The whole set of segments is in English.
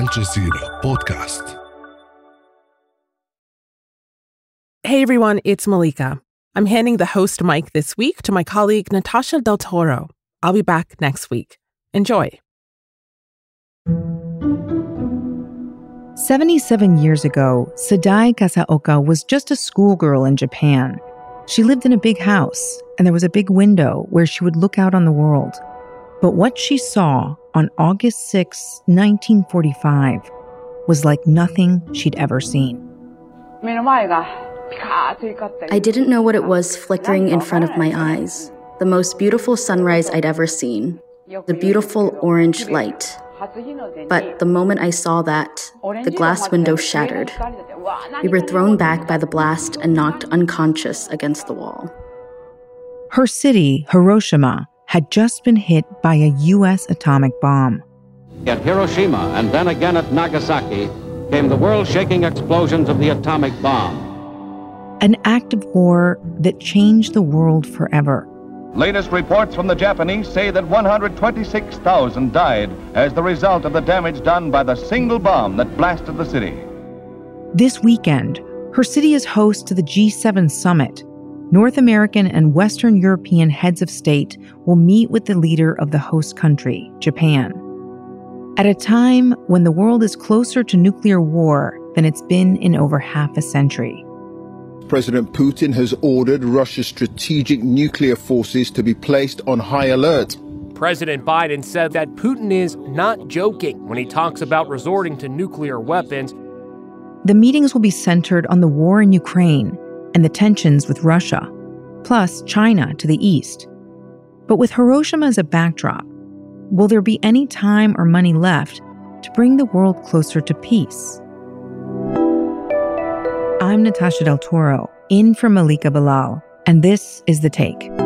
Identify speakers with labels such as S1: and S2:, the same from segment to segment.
S1: الجزيرة بودكاست
S2: Hey everyone, it's Malika. I'm handing the host mic this week to my colleague Natasha Del Toro. I'll be back next week. Enjoy.
S3: 77 years ago, Sadae Kasaoka was just a schoolgirl in Japan. She lived in a big house, and there was a big window where she would look out on the world. But what she saw on August 6, 1945, was like nothing she'd ever seen.
S4: I didn't know what it was flickering in front of my eyes. The most beautiful sunrise I'd ever seen. The beautiful orange light. But the moment I saw that, the glass window shattered. We were thrown back by the blast and knocked unconscious against the wall.
S3: Her city, Hiroshima, had just been hit by a U.S. atomic bomb.
S5: At Hiroshima and then again at Nagasaki came the world shaking explosions of the atomic bomb.
S3: An act of war that changed the world forever.
S6: Latest reports from the Japanese say that 126,000 died as the result of the damage done by the single bomb that blasted the city.
S3: This weekend, her city is host to the G7 summit. North American and Western European heads of state will meet with the leader of the host country, Japan. At a time when the world is closer to nuclear war than it's been in over half a century.
S7: President Putin has ordered Russia's strategic nuclear forces to be placed on high alert.
S8: President Biden said that Putin is not joking when he talks about resorting to nuclear weapons.
S3: The meetings will be centered on the war in Ukraine and the tensions with Russia, plus China to the east. But with Hiroshima as a backdrop, will there be any time or money left to bring the world closer to peace? I'm Natasha Del Toro, in for Malika Bilal, and this is The Take.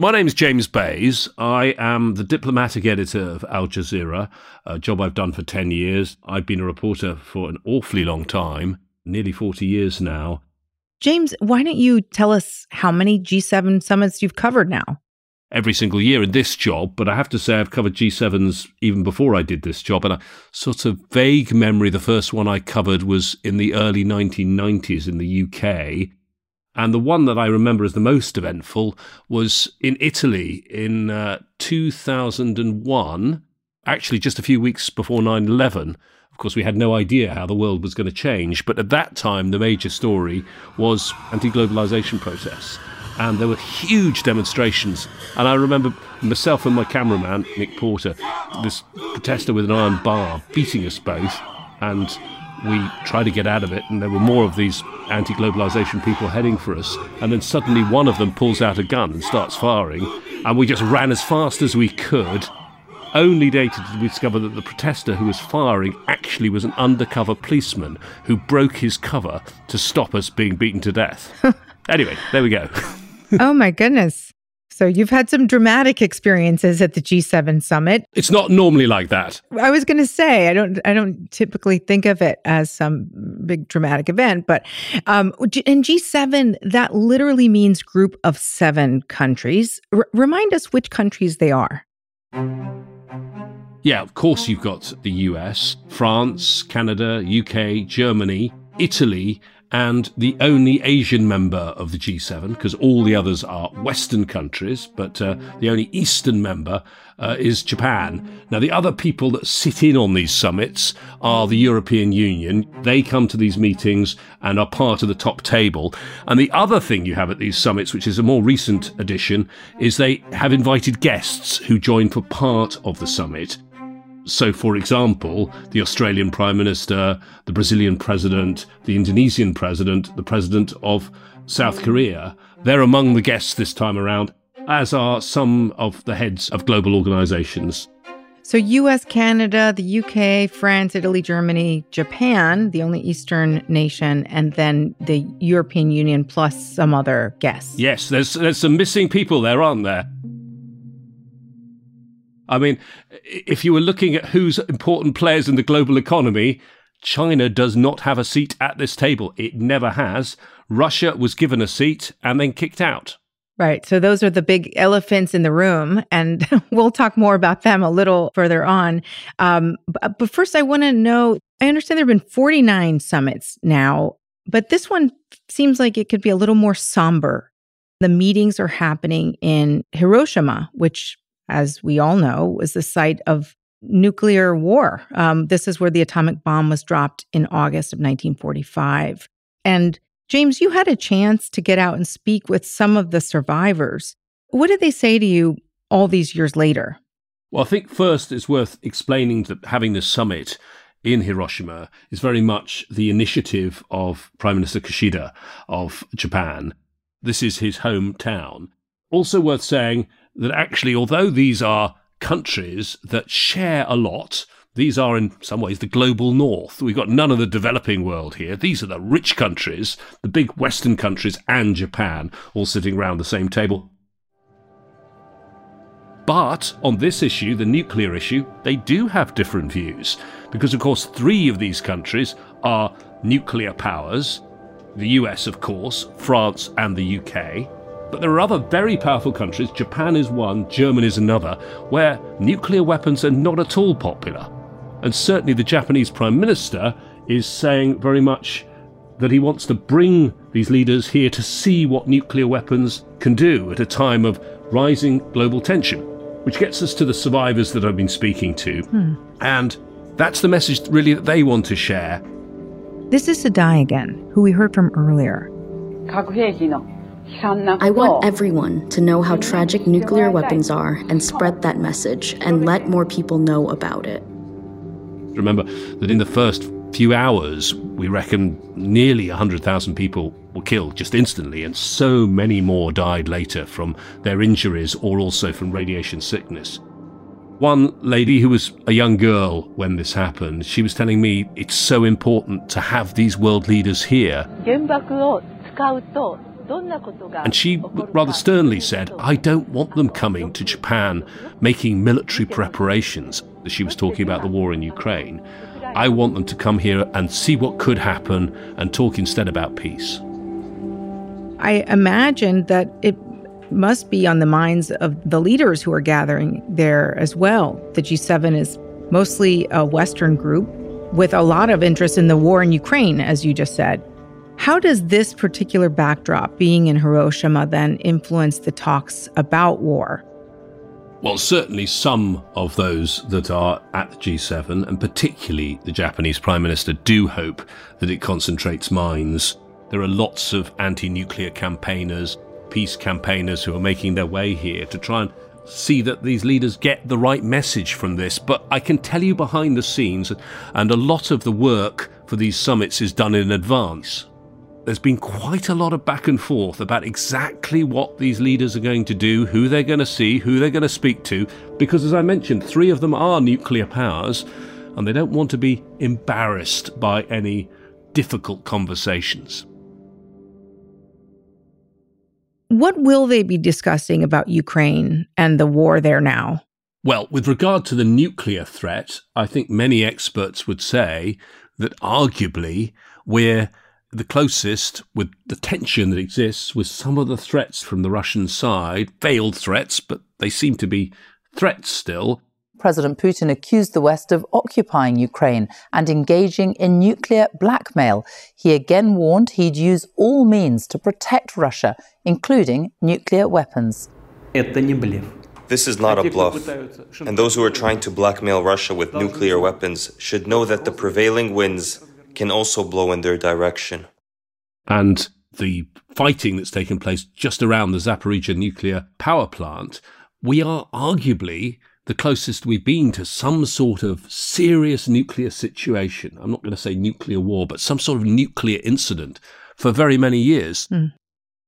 S9: My name's James Bays. I am the diplomatic editor of Al Jazeera, a job I've done for 10 years. I've been a reporter for an awfully long time, nearly 40 years now.
S3: James, why don't you tell us how many G7 summits you've covered now?
S9: Every single year in this job, but I have to say I've covered G7s even before I did this job. And a sort of vague memory, the first one I covered was in the early 1990s in the UK. And the one that I remember as the most eventful was in Italy in uh, 2001, actually just a few weeks before 9 11. Of course, we had no idea how the world was going to change, but at that time, the major story was anti globalization protests. And there were huge demonstrations. And I remember myself and my cameraman, Nick Porter, this protester with an iron bar beating us both. And we tried to get out of it, and there were more of these anti globalization people heading for us. And then suddenly one of them pulls out a gun and starts firing, and we just ran as fast as we could. Only later did we discover that the protester who was firing actually was an undercover policeman who broke his cover to stop us being beaten to death. anyway, there we go.
S3: oh my goodness. So you've had some dramatic experiences at the G7 summit.
S9: It's not normally like that.
S3: I was going to say I don't I don't typically think of it as some big dramatic event, but um, in G7 that literally means group of seven countries. R- remind us which countries they are.
S9: Yeah, of course you've got the US, France, Canada, UK, Germany, Italy, and the only Asian member of the G7, because all the others are Western countries, but uh, the only Eastern member uh, is Japan. Now, the other people that sit in on these summits are the European Union. They come to these meetings and are part of the top table. And the other thing you have at these summits, which is a more recent addition, is they have invited guests who join for part of the summit. So, for example, the Australian Prime Minister, the Brazilian President, the Indonesian President, the President of South Korea, they're among the guests this time around, as are some of the heads of global organizations.
S3: So, US, Canada, the UK, France, Italy, Germany, Japan, the only Eastern nation, and then the European Union plus some other guests.
S9: Yes, there's, there's some missing people there, aren't there? I mean, if you were looking at who's important players in the global economy, China does not have a seat at this table. It never has. Russia was given a seat and then kicked out.
S3: Right. So those are the big elephants in the room. And we'll talk more about them a little further on. Um, but, first, I want to know I understand there have been 49 summits now, but this one seems like it could be a little more somber. The meetings are happening in Hiroshima, which, as we all know, was the site of nuclear war. Um, this is where the atomic bomb was dropped in August of 1945. And James, you had a chance to get out and speak with some of the survivors. What did they say to you all these years later?
S9: Well, I think first it's worth explaining that having this summit in Hiroshima is very much the initiative of Prime Minister Kishida of Japan. This is his hometown. Also worth saying that actually, although these are countries that share a lot, these are, in some ways, the global north. We've got none of the developing world here. These are the rich countries, the big Western countries, and Japan, all sitting around the same table. But on this issue, the nuclear issue, they do have different views. Because, of course, three of these countries are nuclear powers the US, of course, France, and the UK. But there are other very powerful countries, Japan is one, Germany is another, where nuclear weapons are not at all popular. And certainly the Japanese Prime Minister is saying very much that he wants to bring these leaders here to see what nuclear weapons can do at a time of rising global tension, which gets us to the survivors that I've been speaking to. Hmm. And that's the message really that they want to share.
S3: This is Sadae again, who we heard from earlier.
S4: I want everyone to know how tragic nuclear weapons are and spread that message and let more people know about it.
S9: Remember that in the first few hours, we reckon nearly 100,000 people were killed just instantly, and so many more died later from their injuries or also from radiation sickness. One lady who was a young girl when this happened, she was telling me it's so important to have these world leaders here. And she rather sternly said, I don't want them coming to Japan making military preparations. She was talking about the war in Ukraine. I want them to come here and see what could happen and talk instead about peace.
S3: I imagine that it must be on the minds of the leaders who are gathering there as well. The G7 is mostly a Western group with a lot of interest in the war in Ukraine, as you just said. How does this particular backdrop, being in Hiroshima, then influence the talks about war?
S9: Well, certainly some of those that are at the G7, and particularly the Japanese Prime Minister, do hope that it concentrates minds. There are lots of anti nuclear campaigners, peace campaigners who are making their way here to try and see that these leaders get the right message from this. But I can tell you behind the scenes, and a lot of the work for these summits is done in advance there's been quite a lot of back and forth about exactly what these leaders are going to do, who they're going to see, who they're going to speak to, because as I mentioned, three of them are nuclear powers, and they don't want to be embarrassed by any difficult conversations.
S3: What will they be discussing about Ukraine and the war there now?
S9: Well, with regard to the nuclear threat, I think many experts would say that arguably we're the closest with the tension that exists with some of the threats from the Russian side, veiled threats, but they seem to be threats still.
S10: President Putin accused the West of occupying Ukraine and engaging in nuclear blackmail. He again warned he'd use all means to protect Russia, including nuclear weapons.
S11: This is not a bluff, and those who are trying to blackmail Russia with nuclear weapons should know that the prevailing winds can also blow in their direction.
S9: And the fighting that's taken place just around the Zaporizhia nuclear power plant, we are arguably the closest we've been to some sort of serious nuclear situation. I'm not going to say nuclear war, but some sort of nuclear incident for very many years. Mm.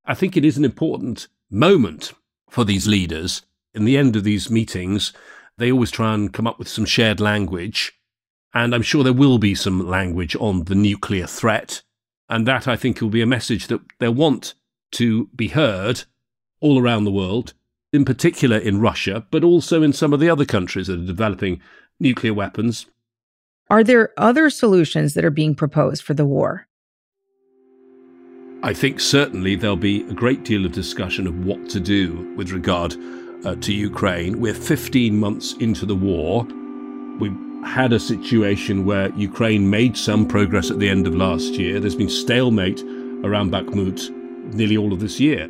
S9: I think it is an important moment for these leaders. In the end of these meetings, they always try and come up with some shared language and I'm sure there will be some language on the nuclear threat. And that, I think, will be a message that they'll want to be heard all around the world, in particular in Russia, but also in some of the other countries that are developing nuclear weapons.
S3: Are there other solutions that are being proposed for the war?
S9: I think certainly there'll be a great deal of discussion of what to do with regard uh, to Ukraine. We're 15 months into the war. We had a situation where Ukraine made some progress at the end of last year. There's been stalemate around Bakhmut nearly all of this year.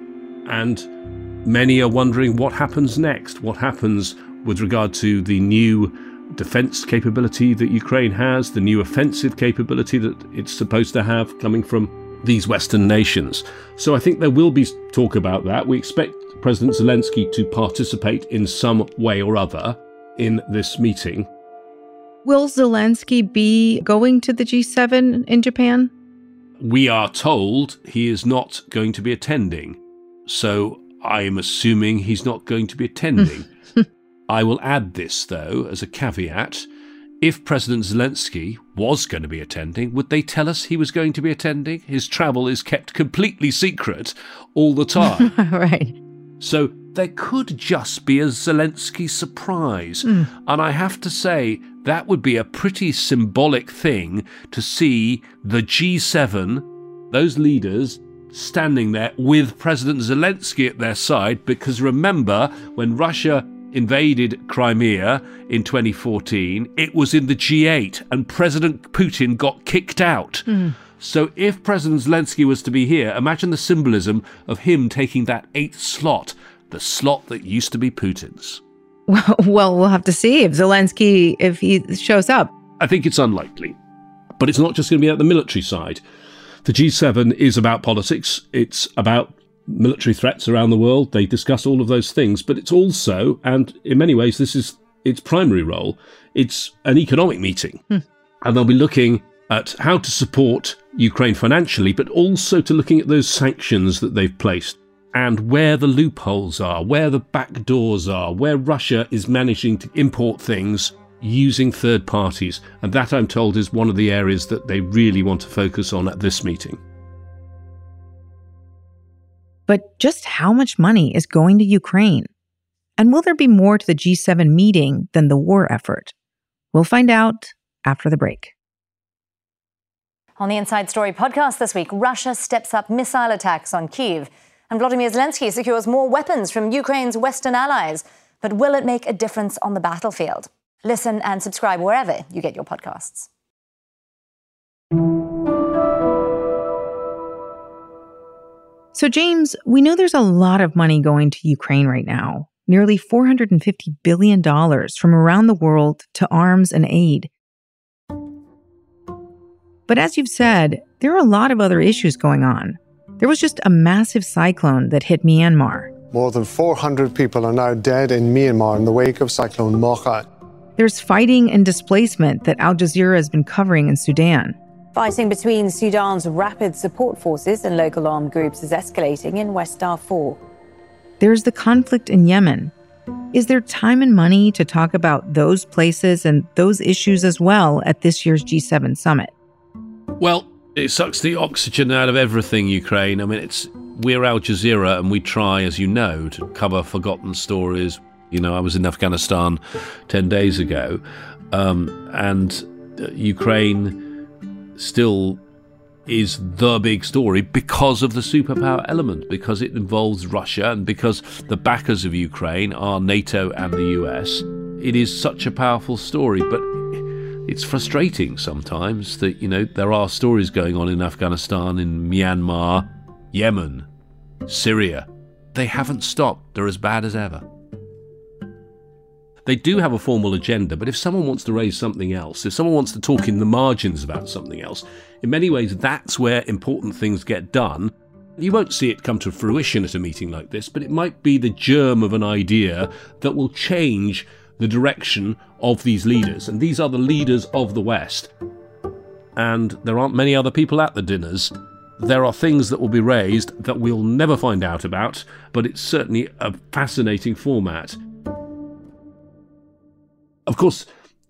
S9: And many are wondering what happens next. What happens with regard to the new defense capability that Ukraine has, the new offensive capability that it's supposed to have coming from these Western nations. So I think there will be talk about that. We expect President Zelensky to participate in some way or other in this meeting.
S3: Will Zelensky be going to the G7 in Japan?
S9: We are told he is not going to be attending. So I'm assuming he's not going to be attending. I will add this, though, as a caveat. If President Zelensky was going to be attending, would they tell us he was going to be attending? His travel is kept completely secret all the time.
S3: right.
S9: So there could just be a Zelensky surprise. Mm. And I have to say, that would be a pretty symbolic thing to see the G7, those leaders, standing there with President Zelensky at their side. Because remember, when Russia invaded Crimea in 2014, it was in the G8 and President Putin got kicked out. Mm. So if President Zelensky was to be here, imagine the symbolism of him taking that eighth slot, the slot that used to be Putin's.
S3: Well, well, have to see if Zelensky if he shows up.
S9: I think it's unlikely. But it's not just going to be at the military side. The G7 is about politics. It's about military threats around the world. They discuss all of those things, but it's also, and in many ways, this is its primary role, it's an economic meeting. Hmm. And they'll be looking at how to support Ukraine financially, but also to looking at those sanctions that they've placed and where the loopholes are, where the back doors are, where Russia is managing to import things using third parties. And that, I'm told, is one of the areas that they really want to focus on at this meeting.
S3: But just how much money is going to Ukraine? And will there be more to the G7 meeting than the war effort? We'll find out after the break.
S12: On the Inside Story podcast this week, Russia steps up missile attacks on Kiev, and Vladimir Zelensky secures more weapons from Ukraine's Western allies. But will it make a difference on the battlefield? Listen and subscribe wherever you get your podcasts.
S3: So, James, we know there's a lot of money going to Ukraine right now nearly $450 billion from around the world to arms and aid. But as you've said, there are a lot of other issues going on. There was just a massive cyclone that hit Myanmar.
S13: More than 400 people are now dead in Myanmar in the wake of Cyclone Mocha.
S3: There's fighting and displacement that Al Jazeera has been covering in Sudan.
S14: Fighting between Sudan's rapid support forces and local armed groups is escalating in West Darfur.
S3: There's the conflict in Yemen. Is there time and money to talk about those places and those issues as well at this year's G7 summit?
S9: Well, it sucks the oxygen out of everything, Ukraine. I mean, it's we're Al Jazeera and we try, as you know, to cover forgotten stories. You know, I was in Afghanistan 10 days ago, um, and uh, Ukraine still is the big story because of the superpower element, because it involves Russia and because the backers of Ukraine are NATO and the US. It is such a powerful story, but it's frustrating sometimes that, you know, there are stories going on in Afghanistan, in Myanmar, Yemen, Syria. They haven't stopped. They're as bad as ever. They do have a formal agenda, but if someone wants to raise something else, if someone wants to talk in the margins about something else, in many ways that's where important things get done. You won't see it come to fruition at a meeting like this, but it might be the germ of an idea that will change the direction of these leaders. And these are the leaders of the West. And there aren't many other people at the dinners. There are things that will be raised that we'll never find out about, but it's certainly a fascinating format. Of course,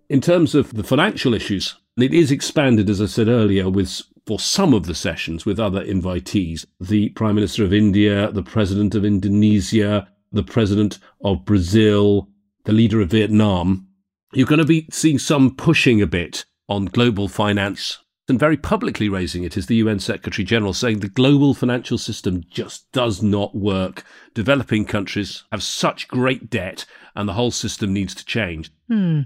S9: in terms of the financial issues, it is expanded, as I said earlier, with for some of the sessions with other invitees. The Prime Minister of India, the President of Indonesia, the President of Brazil, the leader of Vietnam. You're going to be seeing some pushing a bit on global finance and very publicly raising it is the UN Secretary General, saying the global financial system just does not work. Developing countries have such great debt, and the whole system needs to change.
S3: Hmm.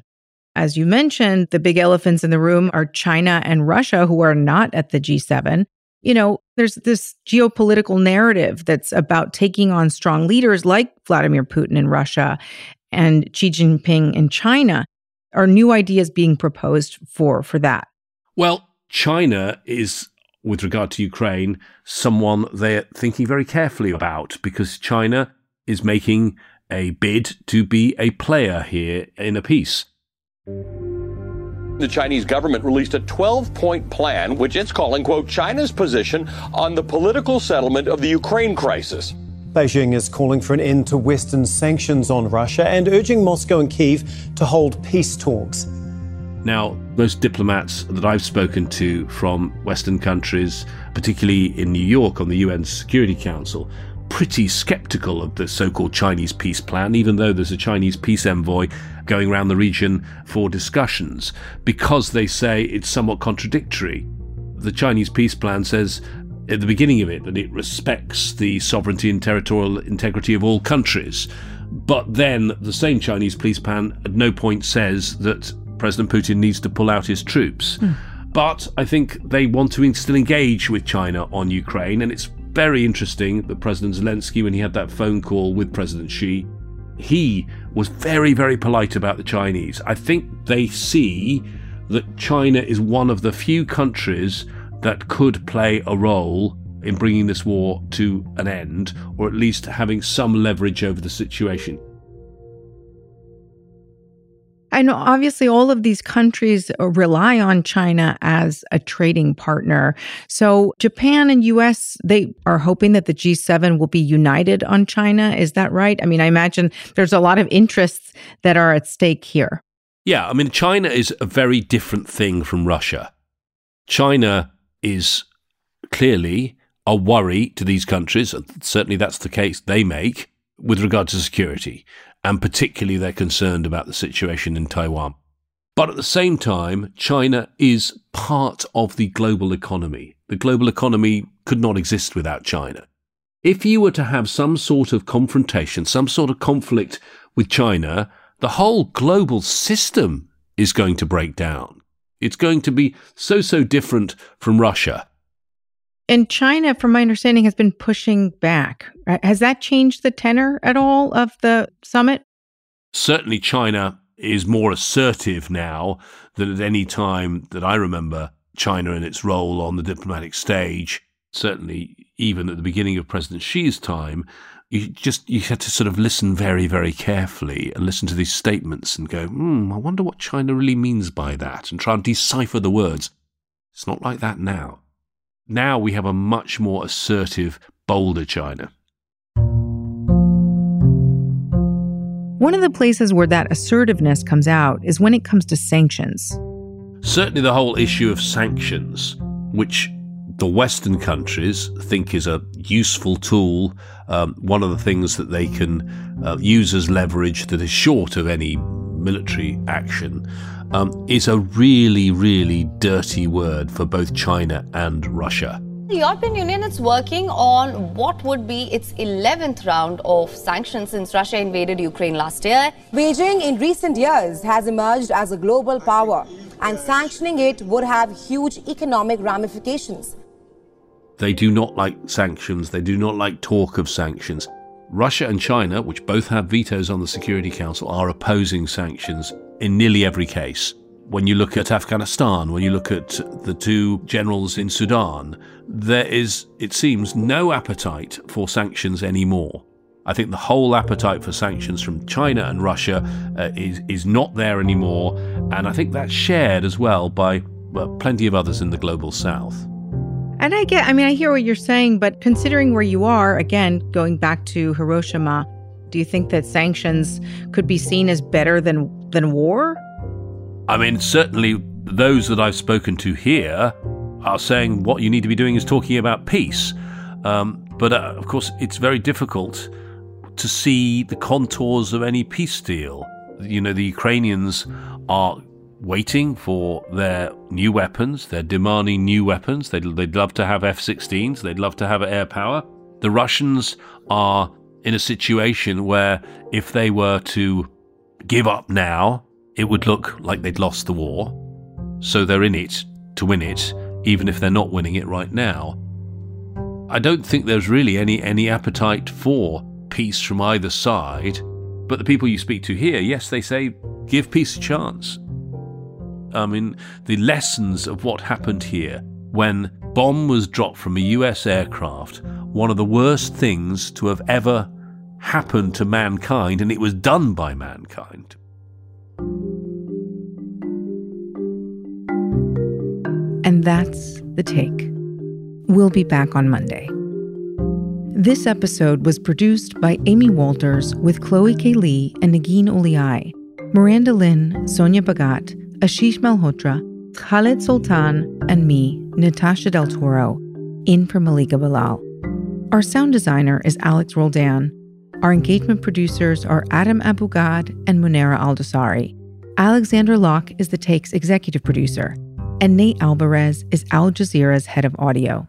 S3: As you mentioned, the big elephants in the room are China and Russia, who are not at the G7. You know, there's this geopolitical narrative that's about taking on strong leaders like Vladimir Putin in Russia and Xi Jinping in China. Are new ideas being proposed for for that?
S9: Well, China is, with regard to Ukraine, someone they're thinking very carefully about because China is making a bid to be a player here in a peace.
S15: The Chinese government released a 12 point plan, which it's calling, quote, China's position on the political settlement of the Ukraine crisis.
S16: Beijing is calling for an end to Western sanctions on Russia and urging Moscow and Kiev to hold peace talks.
S9: Now, most diplomats that I've spoken to from Western countries, particularly in New York on the UN Security Council, pretty skeptical of the so called Chinese peace plan, even though there's a Chinese peace envoy going around the region for discussions, because they say it's somewhat contradictory. The Chinese peace plan says at the beginning of it that it respects the sovereignty and territorial integrity of all countries. But then the same Chinese police plan at no point says that President Putin needs to pull out his troops. Mm. But I think they want to still engage with China on Ukraine, and it's very interesting that President Zelensky, when he had that phone call with President Xi, he was very, very polite about the Chinese. I think they see that China is one of the few countries that could play a role in bringing this war to an end, or at least having some leverage over the situation.
S3: I know obviously all of these countries uh, rely on China as a trading partner. So Japan and US, they are hoping that the G7 will be united on China. Is that right? I mean, I imagine there's a lot of interests that are at stake here.
S9: Yeah, I mean, China is a very different thing from Russia. China is clearly a worry to these countries. Certainly, that's the case they make with regard to security and particularly they're concerned about the situation in Taiwan. But at the same time, China is part of the global economy. The global economy could not exist without China. If you were to have some sort of confrontation, some sort of conflict with China, the whole global system is going to break down. It's going to be so, so different from Russia.
S3: And China, from my understanding, has been pushing back. Uh, has that changed the tenor at all of the summit?
S9: Certainly, China is more assertive now than at any time that I remember China in its role on the diplomatic stage. Certainly, even at the beginning of President Xi's time, you just you had to sort of listen very, very carefully and listen to these statements and go, hmm, I wonder what China really means by that, and try and decipher the words. It's not like that now. Now we have a much more assertive, bolder China.
S3: One of the places where that assertiveness comes out is when it comes to sanctions.
S9: Certainly, the whole issue of sanctions, which the Western countries think is a useful tool, um, one of the things that they can uh, use as leverage that is short of any military action, um, is a really, really dirty word for both China and Russia.
S17: The European Union is working on what would be its 11th round of sanctions since Russia invaded Ukraine last year.
S18: Beijing in recent years has emerged as a global power, and sanctioning it would have huge economic ramifications.
S9: They do not like sanctions, they do not like talk of sanctions. Russia and China, which both have vetoes on the Security Council, are opposing sanctions in nearly every case. When you look at Afghanistan, when you look at the two generals in Sudan, there is, it seems, no appetite for sanctions anymore. I think the whole appetite for sanctions from China and Russia uh, is is not there anymore, and I think that's shared as well by well, plenty of others in the global south.
S3: And I get, I mean, I hear what you're saying, but considering where you are, again, going back to Hiroshima, do you think that sanctions could be seen as better than than war?
S9: I mean, certainly those that I've spoken to here are saying what you need to be doing is talking about peace. Um, but uh, of course, it's very difficult to see the contours of any peace deal. You know, the Ukrainians are waiting for their new weapons. They're demanding new weapons. They'd, they'd love to have F 16s, they'd love to have air power. The Russians are in a situation where if they were to give up now, it would look like they'd lost the war. So they're in it to win it, even if they're not winning it right now. I don't think there's really any, any appetite for peace from either side. But the people you speak to here, yes, they say give peace a chance. I mean, the lessons of what happened here when bomb was dropped from a US aircraft, one of the worst things to have ever happened to mankind, and it was done by mankind.
S3: And that's the take. We'll be back on Monday. This episode was produced by Amy Walters with Chloe K. Li and Negin Owliaei, Miranda Lynn, Sonia Bagat, Ashish Malhotra, Khaled Soltan, and me, Natasha Del Toro, in for Malika Bilal. Our sound designer is Alex Roldan. Our engagement producers are Adam Abou-Gad and Munera Aldasari. Alexandra Locke is the Take's executive producer, and Ney Alvarez is Al Jazeera's head of audio.